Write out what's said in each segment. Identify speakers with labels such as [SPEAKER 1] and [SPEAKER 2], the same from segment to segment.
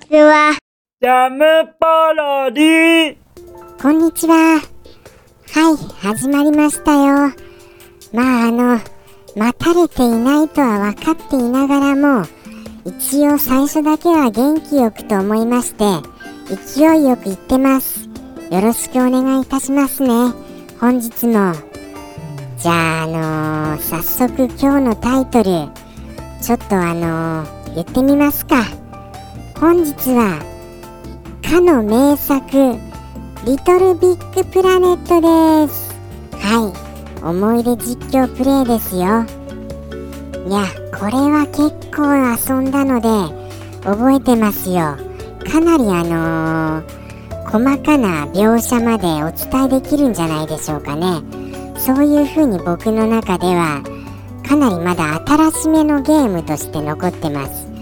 [SPEAKER 1] ちは。
[SPEAKER 2] ジャムパロディ
[SPEAKER 3] こんにちは。はい、始まりましたよ。まああの、待たれていないとは分かっていながらも、一応最初だけは元気よくと思いまして、勢いよく言ってます。よろしくお願いいたしますね。本日も。じゃあ、あのー早速今日のタイトル、ちょっとあのー言ってみますか。本日は、かの名作、リトルビッグプラネットです。はい、思い出実況プレイですよ。いや、これは結構遊んだので、覚えてますよ。かなりあのー細かな描写までお伝えできるんじゃないでしょうかね。そういう風に僕の中では、かなりまだ新しめのゲームとして残ってます。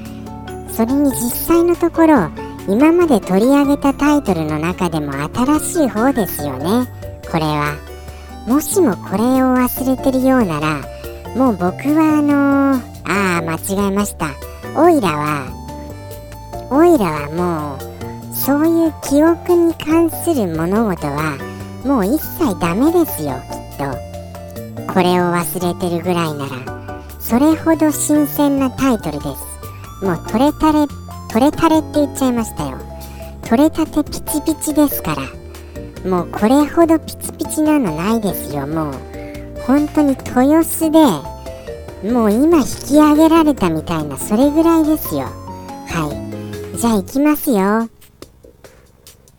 [SPEAKER 3] それに実際のところ、今まで取り上げたタイトルの中でも新しい方ですよね。これは。もしもこれを忘れてるようならもう僕はあのー、ああ間違えました。オイラはオイラはもうそういう記憶に関する物事はもう一切ダメですよきっと。これを忘れてるぐらいならそれほど新鮮なタイトルです。もう取れたれ取れたれって言っちゃいましたよ。取れたてピチピチですから。もうこれほどピチピチなのないですよ。もう本当に豊洲でもう今引き上げられたみたいなそれぐらいですよ。はい。じゃあ行きますよ。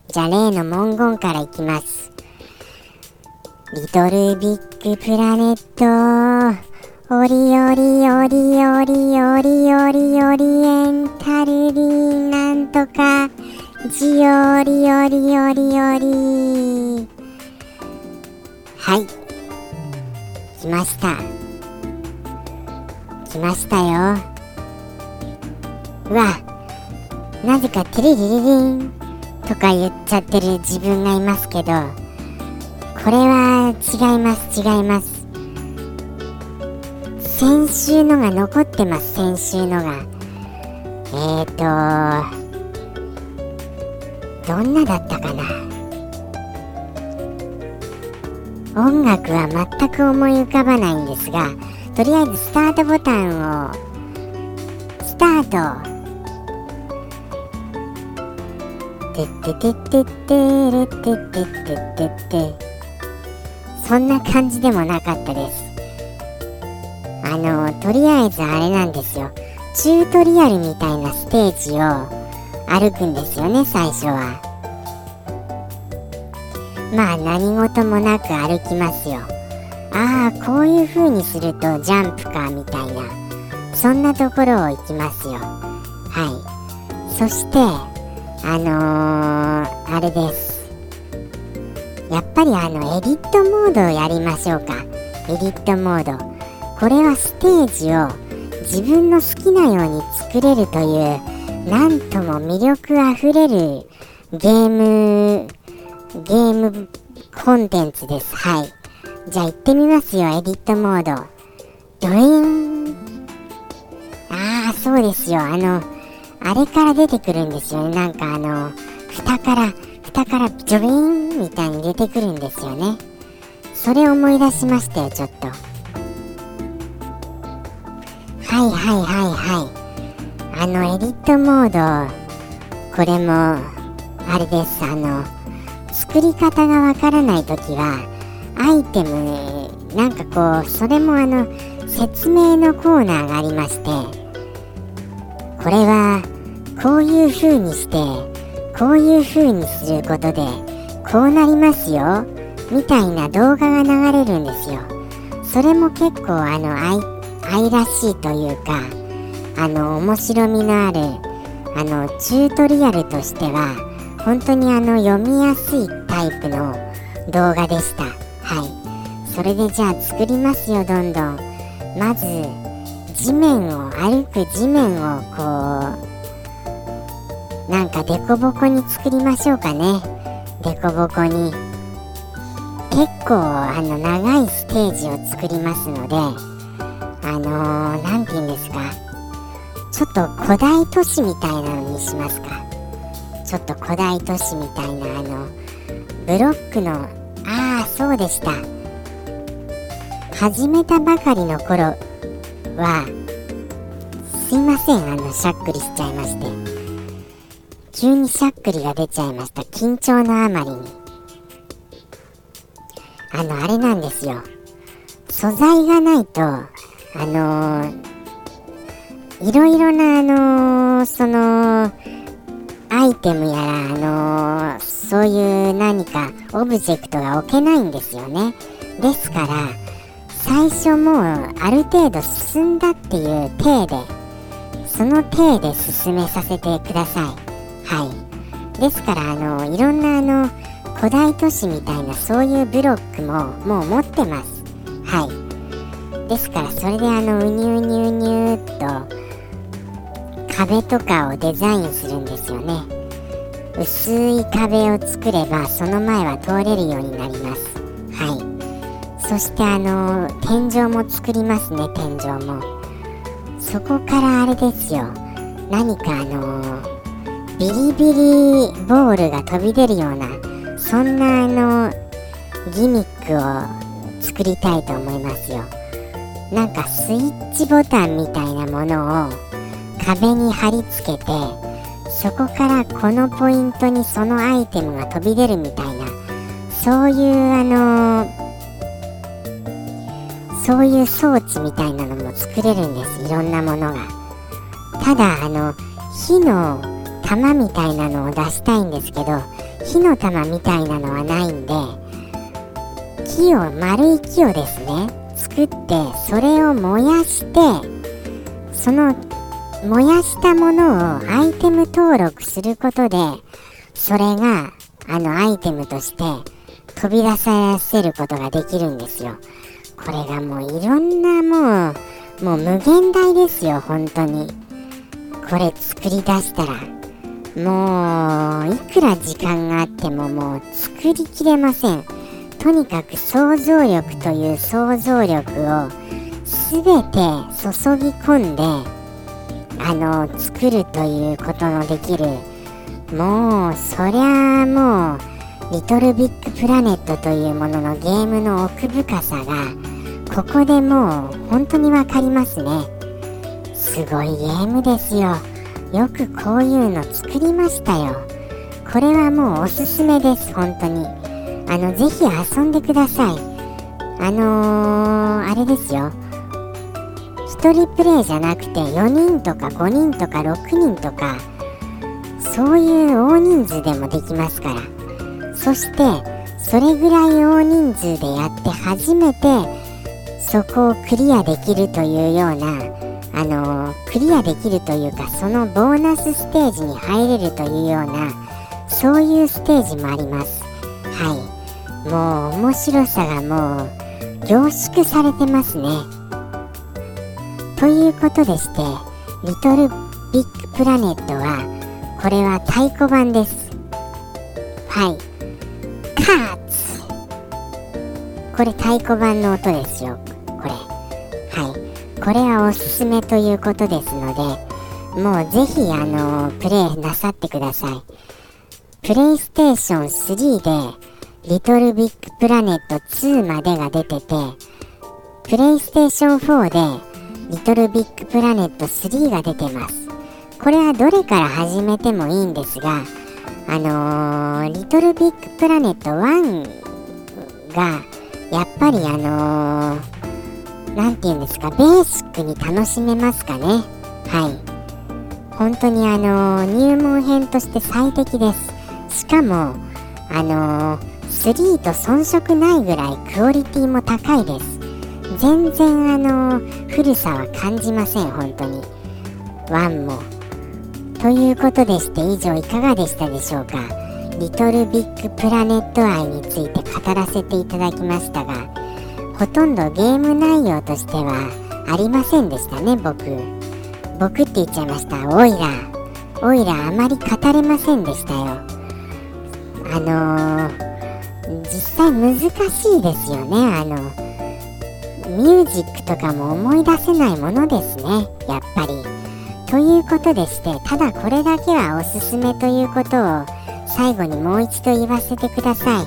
[SPEAKER 3] じゃあ例の文言からいきます。リトルビッグプラネット。オリオリオリオリオリオリジオリオリオリオリはい。来ました。来ましたよ。うわ。なぜかテレリリリンとか言っちゃってる自分がいますけどこれは違います違います。先週のが残ってます先週のが。えーとどんなだったかな音楽は全く思い浮かばないんですがとりあえずスタートボタンをスタート。てってってってってってってってってってそんな感じでもなかったです。あのとりあえずあれなんですよ。チュートリアルみたいなステージを歩くんですよね最初は。まあ何事もなく歩きますよ。ああこういう風にするとジャンプかみたいな。そんなところを行きますよ。はい。そしてあのー、あれです。やっぱりあのエディットモードをやりましょうか。エディットモード。これはステージを自分の好きなように作れるというなんとも魅力あふれるゲームゲームコンテンツです。はい。じゃあ行ってみますよエディットモード。ドリーン。ああそうですよ。あのあれから出てくるんですよね。なんかあの蓋から蓋からジョリーンみたいに出てくるんですよね。それ思い出しましたよちょっと。はいはいはいはい。あのエディットモードこれもあれですあの作り方がわからない時はアイテムなんかこうそれもあの説明のコーナーがありましてこれはこういう風にしてこういう風にすることでこうなりますよみたいな動画が流れるんですよ。それも結構あの愛愛らしいというかあの面白みのあるあのチュートリアルとしては本当にあの読みやすいタイプの動画でした。はい。それでじゃあ作りますよどんどん。まず地面を歩く地面をこうなんかデコボコに作りましょうかね。デコボコに。結構あの長いステージを作りますのであのー、て言うんですか。ちょっと古代都市みたいなのにしますか。ちょっと古代都市みたいなあのブロックのああそうでした。始めたばかりの頃はすいませんあのしゃっくりしちゃいまして。急にしゃっくりが出ちゃいました。緊張のあまりに。あのあれなんですよ。素材がないとあのー、いろいろなあのー、そのアイテムやらあのー、そういう何かオブジェクトが置けないんですよね。ですから最初もうある程度進んだっていう体でその体で進めさせてください。はい。ですからあのいろんなあの古代都市みたいなそういうブロックももう持ってます。はい。ですからそれであのうにゅうにゅうにゅーっと壁とかをデザインするんですよね。薄い壁を作ればその前は通れるようになります。はい。そしてあの天井も作りますね天井も。そこからあれですよ。何かあのビリビリボールが飛び出るようなそんなあのギミックを作りたいと思いますよ。なんかスイッチボタンみたいなものを壁に貼り付けてそこからこのポイントにそのアイテムが飛び出るみたいなそういうあのそういう装置みたいなのも作れるんですいろんなものが。ただあの火の玉みたいなのを出したいんですけど火の玉みたいなのはないんで木を丸い木をですね作ってそれを燃やしてその燃やしたものをアイテム登録することでそれがあのアイテムとして飛び出させることができるんですよ。これがもういろんなもうもう無限大ですよ本当に。これ作り出したら。もういくら時間があってももう作りきれません。とにかく想像力という想像力を全て注ぎ込んであの作るということのできる。もうそりゃあもうリトルビッグプラネットというもののゲームの奥深さがここでもう本当に分かりますね。すごいゲームですよ。よくこういうの作りましたよ。これはもうおすすめです本当に。あのぜひ遊んでください。あのー、あれですよ。1人プレイじゃなくて4人とか5人とか6人とかそういう大人数でもできますから。そしてそれぐらい大人数でやって初めてそこをクリアできるというようなあのクリアできるというかそのボーナスステージに入れるというようなそういうステージもあります。はい。もう面白さがもう凝縮されてますね。ということでしてリトルビッグプラネットはこれは太鼓判です。はい。カーツ。これ太鼓判の音ですよ。これ。はい。これはおすすめということですのでもうぜひあのプレイなさってください。プレイステーション3でリトルビッグプラネット2までが出ててプレイステーション4でリトルビッグプラネット3が出てます。これはどれから始めてもいいんですがあのー、リトルビッグプラネット1がやっぱりあの何、ー、て言うんですかベーシックに楽しめますかね。はい。本当にあのー、入門編として最適です。しかもあの3と遜色ないぐらいクオリティも高いです。全然あの古さは感じません本当に。ワンも。ということでして以上いかがでしたでしょうか。リトルビッグプラネット愛について語らせていただきましたがほとんどゲーム内容としてはありませんでしたね僕。僕って言っちゃいました。オイラオイラあまり語れませんでしたよ。あのー、実際難しいですよねあの。ミュージックとかも思い出せないものですね。やっぱり。とということでしてただこれだけはおすすめということを最後にもう一度言わせてください。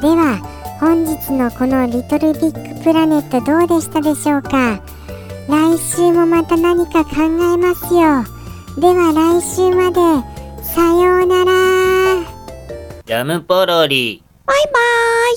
[SPEAKER 3] では本日のこのリトルビッグプラネットどうでしたでしょうか？来週もまた何か考えますよ。では来週まで。さようなら。
[SPEAKER 2] ジャムポロリ。
[SPEAKER 1] バイバイ